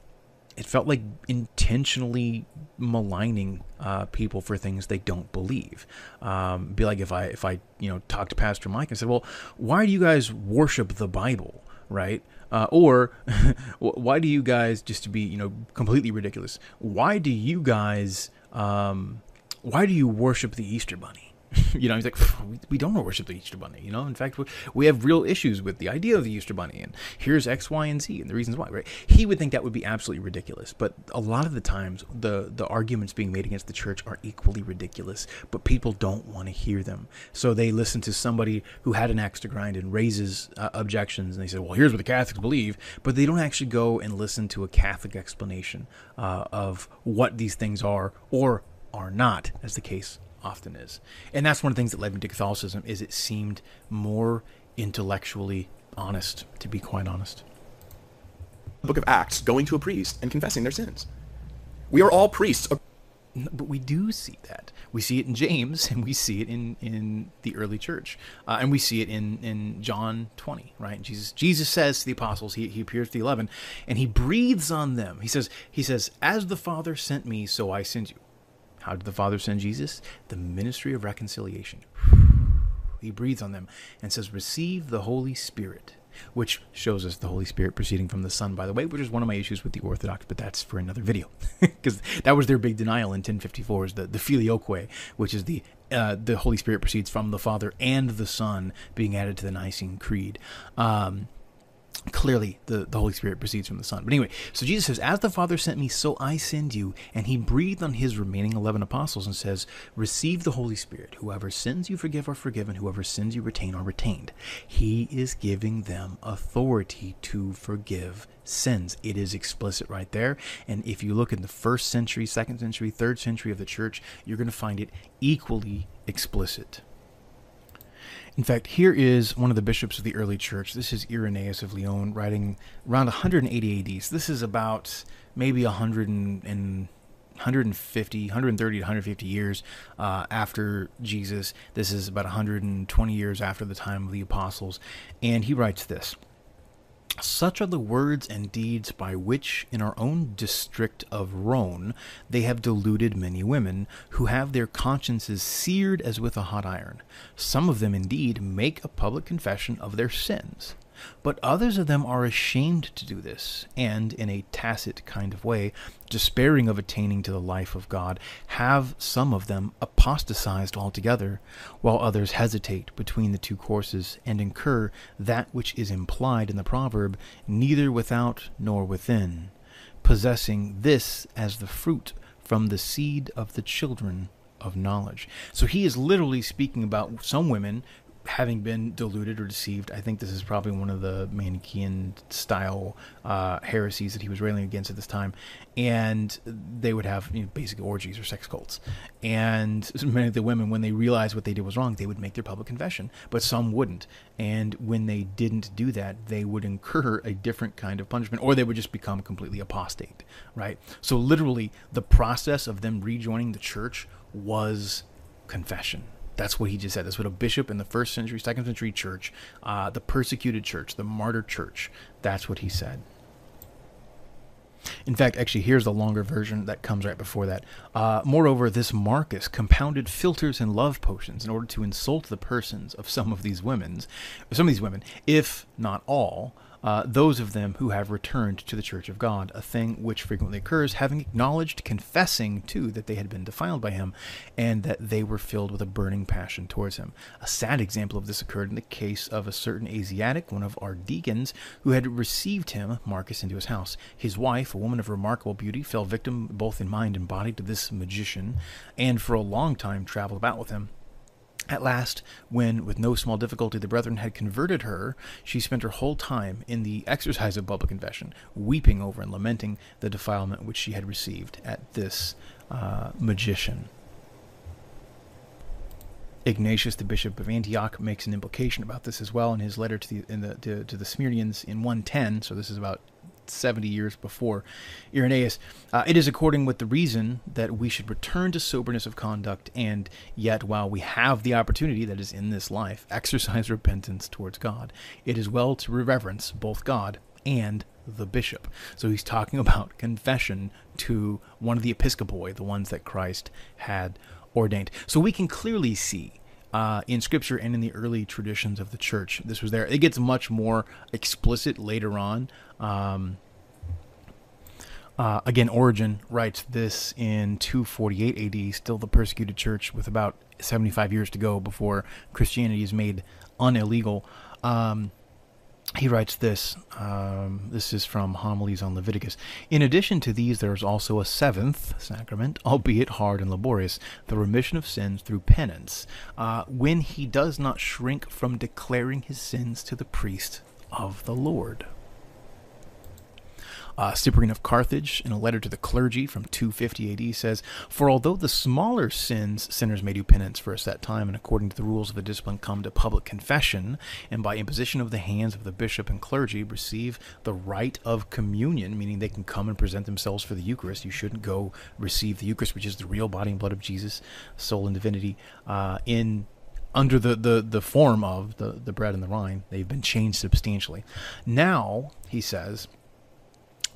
it felt like intentionally maligning uh, people for things they don't believe. Um, be like if I if I you know talked to Pastor Mike and said, "Well, why do you guys worship the Bible?" right? Uh, or <laughs> why do you guys, just to be, you know, completely ridiculous, why do you guys, um, why do you worship the Easter Bunny? <laughs> you know, he's like, we don't worship the Easter Bunny. You know, in fact, we have real issues with the idea of the Easter Bunny, and here's X, Y, and Z, and the reasons why. Right? He would think that would be absolutely ridiculous, but a lot of the times, the the arguments being made against the church are equally ridiculous, but people don't want to hear them, so they listen to somebody who had an axe to grind and raises uh, objections, and they say, well, here's what the Catholics believe, but they don't actually go and listen to a Catholic explanation uh, of what these things are or are not, as the case often is. And that's one of the things that led me to Catholicism is it seemed more intellectually honest, to be quite honest. The Book of Acts, going to a priest and confessing their sins. We are all priests. But we do see that. We see it in James, and we see it in, in the early church, uh, and we see it in, in John 20, right? Jesus Jesus says to the apostles, he, he appears to the eleven, and he breathes on them. He says, he says, "As the Father sent me, so I send you." How did the Father send Jesus? The ministry of reconciliation. <sighs> He breathes on them and says, Receive the Holy Spirit, which shows us the Holy Spirit proceeding from the Son, by the way, which is one of my issues with the Orthodox, but that's for another video. <laughs> Because that was their big denial in 1054 is the, the filioque, which is the uh, the Holy Spirit proceeds from the Father and the Son being added to the Nicene Creed. Um, clearly the, the Holy Spirit proceeds from the Son. But anyway, so Jesus says, As the Father sent me, so I send you. And he breathed on his remaining 11 apostles and says, Receive the Holy Spirit. Whoever sins you forgive are forgiven. Whoever sins you retain are retained. He is giving them authority to forgive sins. It is explicit right there. And if you look in the first century, second century, third century of the church, you're going to find it equally explicit. In fact, here is one of the bishops of the early church. This is Irenaeus of Lyon, writing around 180 AD. So this is about maybe 100 and, and 150, 130 to 150 years uh, after Jesus. This is about 120 years after the time of the apostles. And he writes this such are the words and deeds by which, in our own district of Rhone, they have deluded many women, who have their consciences seared as with a hot iron. Some of them, indeed, make a public confession of their sins. But others of them are ashamed to do this, and, in a tacit kind of way, despairing of attaining to the life of God, have some of them apostatized altogether, while others hesitate between the two courses, and incur that which is implied in the proverb, neither without nor within, possessing this as the fruit from the seed of the children of knowledge. So he is literally speaking about some women having been deluded or deceived, I think this is probably one of the Manichaean style uh, heresies that he was railing against at this time. And they would have you know, basic orgies or sex cults. And many of the women, when they realized what they did was wrong, they would make their public confession, but some wouldn't. And when they didn't do that, they would incur a different kind of punishment, or they would just become completely apostate, right? So, literally, the process of them rejoining the church was confession that's what he just said. That's what a bishop in the first century, second century church, uh, the persecuted church, the martyr church, that's what he said. In fact, actually, here's the longer version that comes right before that. Uh, moreover, this Marcus compounded philters and love potions in order to insult the persons of some of these women, some of these women, if not all, uh, those of them who have returned to the church of God, a thing which frequently occurs, having acknowledged, confessing too that they had been defiled by him, and that they were filled with a burning passion towards him. A sad example of this occurred in the case of a certain Asiatic, one of our deacons, who had received him, Marcus, into his house. His wife, a woman of remarkable beauty, fell victim both in mind and body to this magician, and for a long time traveled about with him. At last, when with no small difficulty the brethren had converted her, she spent her whole time in the exercise of public confession, weeping over and lamenting the defilement which she had received at this uh, magician. Ignatius, the bishop of Antioch, makes an implication about this as well in his letter to the, the to, to the Smyrnaeans in 110. So this is about 70 years before Irenaeus. Uh, it is according with the reason that we should return to soberness of conduct, and yet, while we have the opportunity that is in this life, <laughs> exercise repentance towards God. It is well to reverence both God and the bishop. So he's talking about confession to one of the episcopoi, the ones that Christ had ordained. So we can clearly see uh, in Scripture and in the early traditions of the church. This was there. It gets much more explicit later on. Um, uh, again, Origen writes this in 248 AD, still the persecuted church, with about 75 years to go before Christianity is made unillegal. Um, he writes this. Um, this is from Homilies on Leviticus. In addition to these, there is also a seventh sacrament, albeit hard and laborious, the remission of sins through penance, uh, when he does not shrink from declaring his sins to the priest of the Lord. Uh, Cyprian of Carthage, in a letter to the clergy from 250 AD, says, For although the smaller sins sinners may do penance for a set time, and according to the rules of the discipline come to public confession, and by imposition of the hands of the bishop and clergy receive the rite of communion, meaning they can come and present themselves for the Eucharist. You shouldn't go receive the Eucharist, which is the real body and blood of Jesus, soul and divinity, uh, in under the, the, the form of the, the bread and the wine. They've been changed substantially. Now, he says,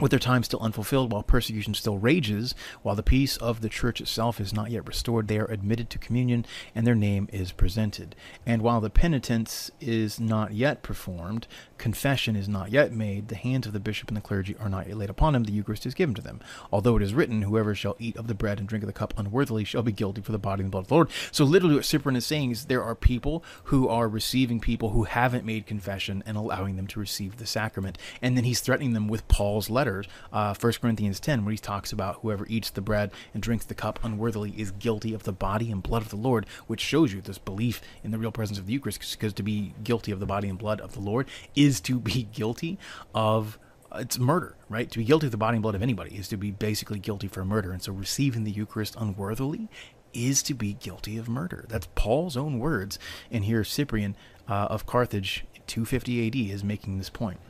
with their time still unfulfilled, while persecution still rages, while the peace of the church itself is not yet restored, they are admitted to communion and their name is presented. And while the penitence is not yet performed, confession is not yet made, the hands of the bishop and the clergy are not yet laid upon him, the Eucharist is given to them. Although it is written, Whoever shall eat of the bread and drink of the cup unworthily shall be guilty for the body and blood of the Lord. So literally what Cyprian is saying is there are people who are receiving people who haven't made confession and allowing them to receive the sacrament. And then he's threatening them with Paul's letter letters, uh, 1 Corinthians 10, where he talks about whoever eats the bread and drinks the cup unworthily is guilty of the body and blood of the Lord, which shows you this belief in the real presence of the Eucharist, because to be guilty of the body and blood of the Lord is to be <laughs> guilty of it's murder, right? To be guilty of the body and blood of anybody is to be basically guilty for murder. And so receiving the Eucharist unworthily is to be guilty of murder. That's Paul's own words. And here Cyprian uh, of Carthage, 250 AD, is making this point.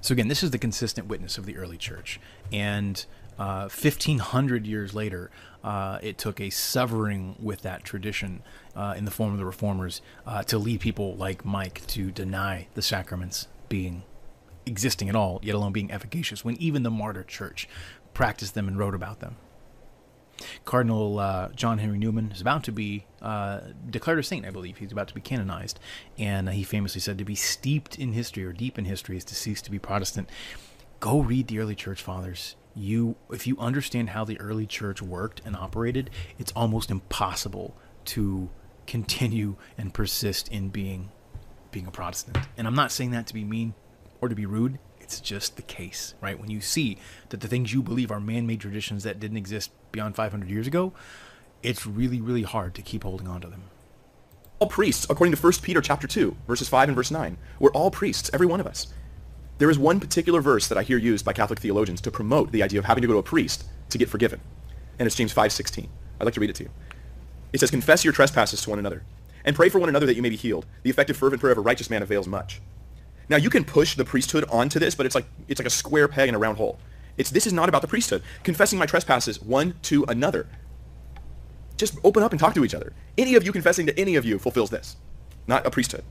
So again, this is the consistent witness of the early church, and uh, 1500 years later, uh, it took a severing with that tradition uh, in the form of the reformers uh, to lead people like Mike to deny the sacraments being existing at all, yet alone being efficacious, when even the martyr church practiced them and wrote about them. Cardinal uh, John Henry Newman is about to be uh, declared a saint, I believe. He's about to be canonized. And he famously said, To be steeped in history or deep in history is to cease to be Protestant. Go read the early church fathers. You, if you understand how the early church worked and operated, it's almost impossible to continue and persist in being being a Protestant. And I'm not saying that to be mean or to be rude. It's just the case, right? When you see that the things you believe are man made traditions that didn't exist beyond 500 years ago, it's really, really hard to keep holding on to them. All priests, according to 1 Peter chapter 2, verses 5 and verse 9, we're all priests, every one of us. There is one particular verse that I hear used by Catholic theologians to promote the idea of having to go to a priest to get forgiven. And it's James 5:16. I'd like to read it to you. It says, "Confess your trespasses to one another, and pray for one another that you may be healed. The effective fervent prayer of a righteous man avails much." Now you can push the priesthood onto this, but it's like it's like a square peg in a round hole. It's this is not about the priesthood. Confessing my trespasses one to another. Just open up and talk to each other. Any of you confessing to any of you fulfills this, not a priesthood.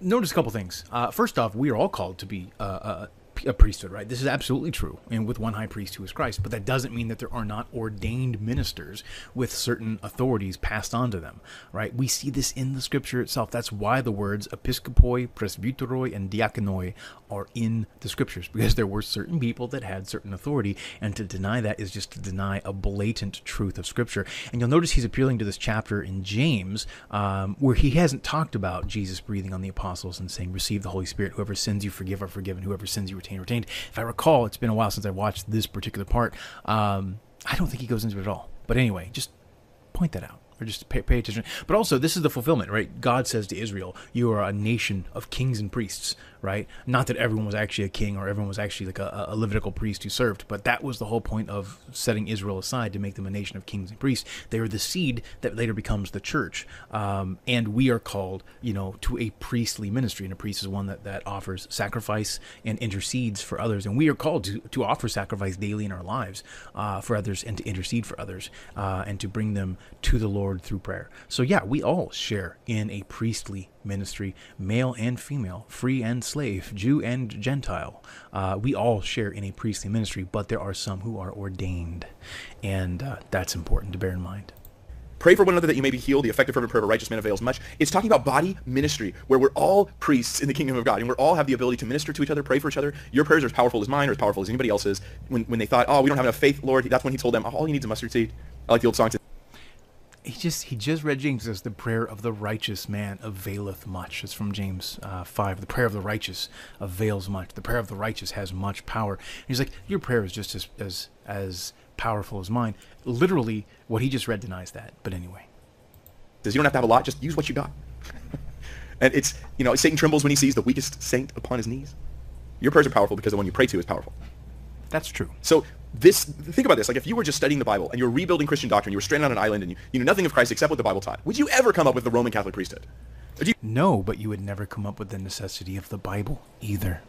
Notice a couple things. Uh, first off, we are all called to be uh, uh, a priesthood, right? This is absolutely true, and with one high priest who is Christ. But that doesn't mean that there are not ordained ministers with certain authorities passed on to them, right? We see this in the scripture itself. That's why the words episkopoi, presbyteroi, and diakonoi are in the scriptures, because there were certain people that had certain authority, and to deny that is just to deny a blatant truth of scripture. And you'll notice he's appealing to this chapter in James, um, where he hasn't talked about Jesus breathing on the apostles and saying, Receive the Holy Spirit. Whoever sins you forgive are forgiven. Whoever sins you retain retained. If I recall, it's been a while since I watched this particular part. Um, I don't think he goes into it at all. But anyway, just point that out or just pay, pay, attention. But also, this is the fulfillment, right? God says to Israel, "You are a nation of kings and priests." Right? Not that everyone was actually a king or everyone was actually like a, a, Levitical priest who served, but that was the whole point of setting Israel aside to make them a nation of kings and priests. They are the seed that later becomes the church, um, and we are called, you know, to a priestly ministry, and a priest is one that that offers sacrifice and intercedes for others, and we are called to to offer sacrifice daily in our lives uh, for others and to intercede for others uh, and to bring them to the Lord through prayer. So yeah, we all share in a priestly ministry, male and female, free and slave, Jew and Gentile. Uh, we all share in a priestly ministry, but there are some who are ordained, and uh, that's important to bear in mind. pray for one another that you may be healed. The effective fervent prayer of a righteous man avails much. It's talking about body ministry, where we're all priests in the kingdom of God, and we all have the ability to minister to each other, pray for each other. Your prayers are as powerful as mine, or as powerful as anybody else's. When, when they thought, oh, we don't have enough faith, Lord, that's when he told them, all you need is a mustard seed. I like the old song. He just he just read James as the prayer of the righteous man availeth much. It's from James uh, five. The prayer of the righteous avails much. The prayer of the righteous has much power. And he's like, your prayer is just as as as powerful as mine. Literally, what he just read denies that. But anyway, says you don't have to have a lot. Just use what you got. <laughs> and it's you know Satan trembles when he sees the weakest saint upon his knees. Your prayers are powerful because the one you pray to is powerful. That's true. So this think about this. Like if you were just studying the bible and you're rebuilding christian doctrine you were stranded on an island and you, you knew nothing of christ except what the bible taught would you ever come up with the roman catholic priesthood? You- no but you would never come up with the necessity of the bible either.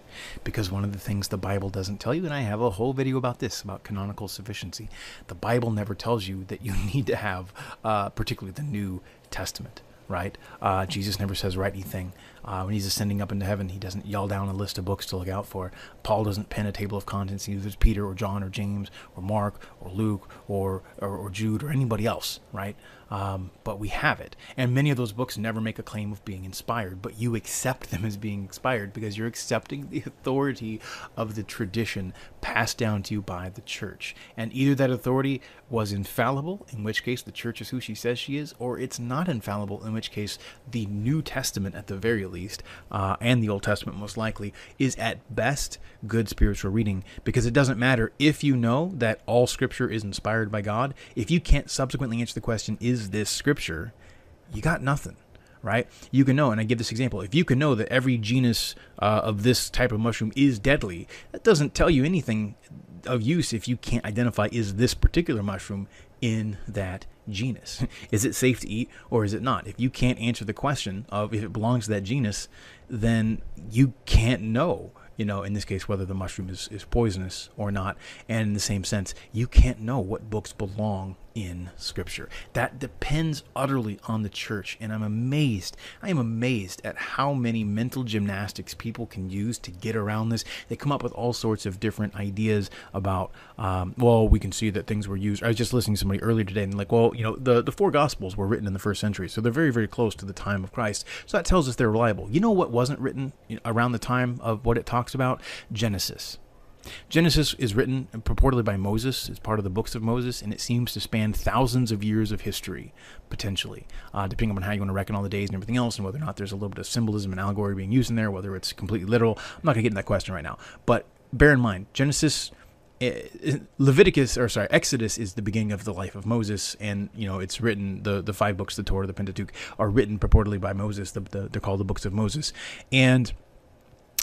Because one of the things the bible doesn't tell you and i have a whole video about this about canonical sufficiency the bible never tells you that you <laughs> need to have uh, particularly the new testament right? Uh, Jesus never says write anything. Uh, when he's ascending up into heaven, he doesn't yell down a list of books to look out for. Paul doesn't pen a table of contents, either Peter or John or James or Mark or Luke or, or, or Jude or anybody else, right? Um, but we have it. And many of those books never make a claim of being inspired, but you accept them as being inspired because you're accepting the authority of the tradition passed down to you by the church. And either that authority was infallible, in which case the church is who she says she is, or it's not infallible, in which case the New Testament, at the very least, uh, and the Old Testament most likely, is at best good spiritual reading because it doesn't matter if you know that all scripture is inspired by God. If you can't subsequently answer the question, is is this scripture, you got nothing, right? You can know, and I give this example. If you can know that every genus uh, of this type of mushroom is deadly, that doesn't tell you anything of use if you can't identify is this particular mushroom in that genus. <laughs> is it safe to eat or is it not? If you can't answer the question of if it belongs to that genus, then you can't know you know, in this case, whether the mushroom is, is poisonous or not. And in the same sense, you can't know what books belong in Scripture. That depends utterly on the church. And I'm amazed, I am amazed at how many mental gymnastics people can use to get around this. They come up with all sorts of different ideas about, um, well, we can see that things were used. I was just listening to somebody earlier today and like, well, you know, the, the four Gospels were written in the first century. So they're very, very close to the time of Christ. So that tells us they're reliable. You know what wasn't written around the time of what it talks about? Genesis. Genesis is written purportedly by Moses, it's part of the books of Moses, and it seems to span thousands of years of history, potentially, uh, depending on how you want to reckon all the days and everything else, and whether or not there's a little bit of symbolism and allegory being used in there, whether it's completely literal. I'm not going to get into that question right now. But bear in mind, Genesis. Eh, Leviticus, or sorry, Exodus is the beginning of the life of Moses, and you know it's written. the The five books, the Torah, the Pentateuch, are written purportedly by Moses. The, the, they're called the books of Moses, and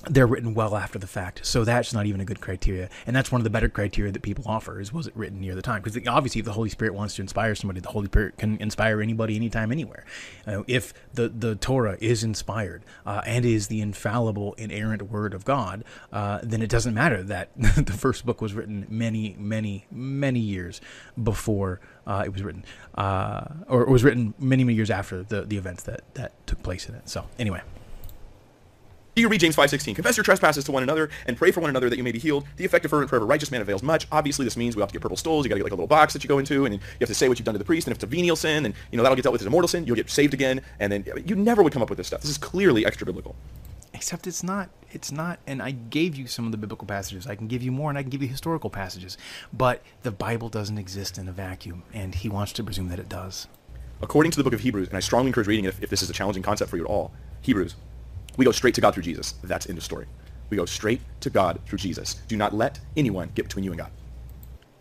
they're written well after the fact. So that's not even a good criteria. And that's one of the better criteria that people offer is was it written near the time? Because obviously if the Holy Spirit wants to inspire somebody, the Holy Spirit can inspire anybody anytime, anywhere. Uh, if the, the Torah is inspired uh, and is the infallible, inerrant word of God, uh, then it doesn't matter that <laughs> the first book was written many, many, many years before uh, it was written, uh, or, it was written many, many years after the, the events that, that took place in it. So anyway. You read James 5.16, confess your trespasses to one another and pray for one another that you may be healed. The effective fervent prayer of a righteous man avails much. Obviously, this means we have to get purple stoles. You got to get like a little box that you go into, and you have to say what you've done to the priest. And if it's a venial sin, and you know that'll get dealt with as a mortal sin, you'll get saved again. And then you never would come up with this stuff. This is clearly extra biblical. Except it's not. It's not. And I gave you some of the biblical passages. I can give you more, and I can give you historical passages. But the Bible doesn't exist in a vacuum, and he wants to presume that it does. According to the book of Hebrews, and I strongly encourage reading it if, if this is a challenging concept for you at all, Hebrews we go straight to God through Jesus. That's in the story. We go straight to God through Jesus. Do not let anyone get between you and God.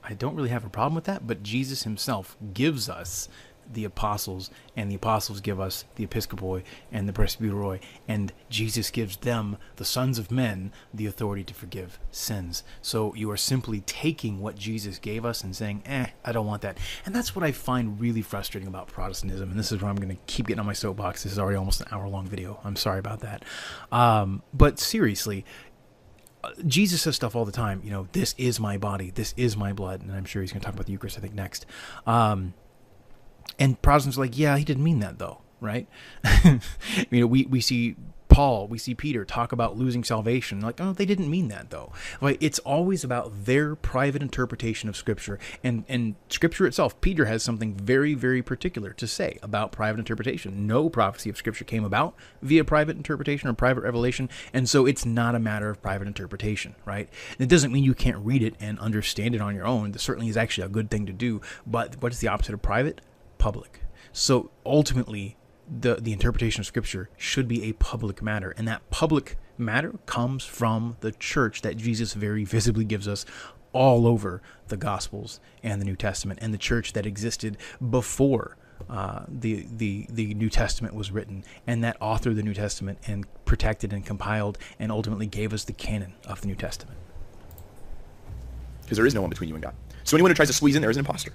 I don't really have a problem with that, but Jesus himself gives us the apostles, and the apostles give us the episcopoi and the presbyteroi, and Jesus gives them, the sons of men, the authority to forgive sins. So you are simply taking what Jesus gave us and saying, eh, I don't want that. And that's what I find really frustrating about Protestantism, and this is where I'm going to keep getting on my soapbox. This is already almost an hour long video. I'm sorry about that. Um, but seriously, uh, Jesus says stuff all the time. You know, this is my body, this is my blood, and I'm sure he's going to talk about the Eucharist. I think next. Um, and Protestants like, yeah, he didn't mean that though, right? <laughs> you know, we, we see Paul, we see Peter talk about losing salvation. Like, oh, they didn't mean that though. Like, it's always about their private interpretation of Scripture, and and Scripture itself. Peter has something very, very particular to say about private interpretation. No prophecy of Scripture came about via private interpretation or private revelation, and so it's not a matter of private interpretation, right? It doesn't mean you can't read it and understand it on your own. That certainly is actually a good thing to do. But what is the opposite of private? Public. So ultimately, the the interpretation of scripture should be a public matter and that public matter comes from the church that Jesus very visibly gives us all over the gospels and the New Testament and the church that existed before uh, the the the New Testament was written and that authored the New Testament and protected and compiled and ultimately gave us the canon of the New Testament. Because there is no one between you and God. So anyone who tries to squeeze in there is an imposter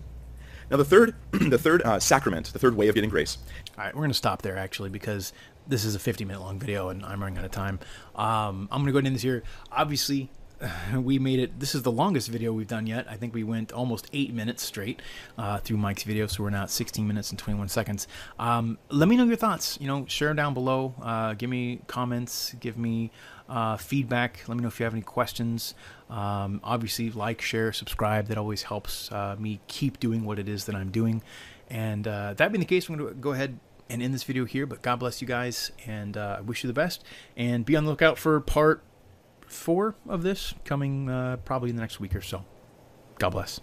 now the third, <clears throat> the third uh, sacrament, the third way of getting grace. All right, we're going to stop there actually because this is a 50 minute long video and I'm running out of time. Um, I'm going to go into this here. Obviously, <sighs> we made it. This is the longest video we've done yet. I think we went almost eight minutes straight uh, through Mike's video, so we're now at 16 minutes and 21 seconds. Um, let me know your thoughts. You know, share down below. Uh, give me comments. Give me uh, feedback. Let me know if you have any questions. Um, obviously, like, share, subscribe. That always helps uh, me keep doing what it is that I'm doing. And uh, that being the case, I'm going to go ahead and end this video here. But God bless you guys, and uh, I wish you the best. And be on the lookout for part four of this coming uh, probably in the next week or so. God bless.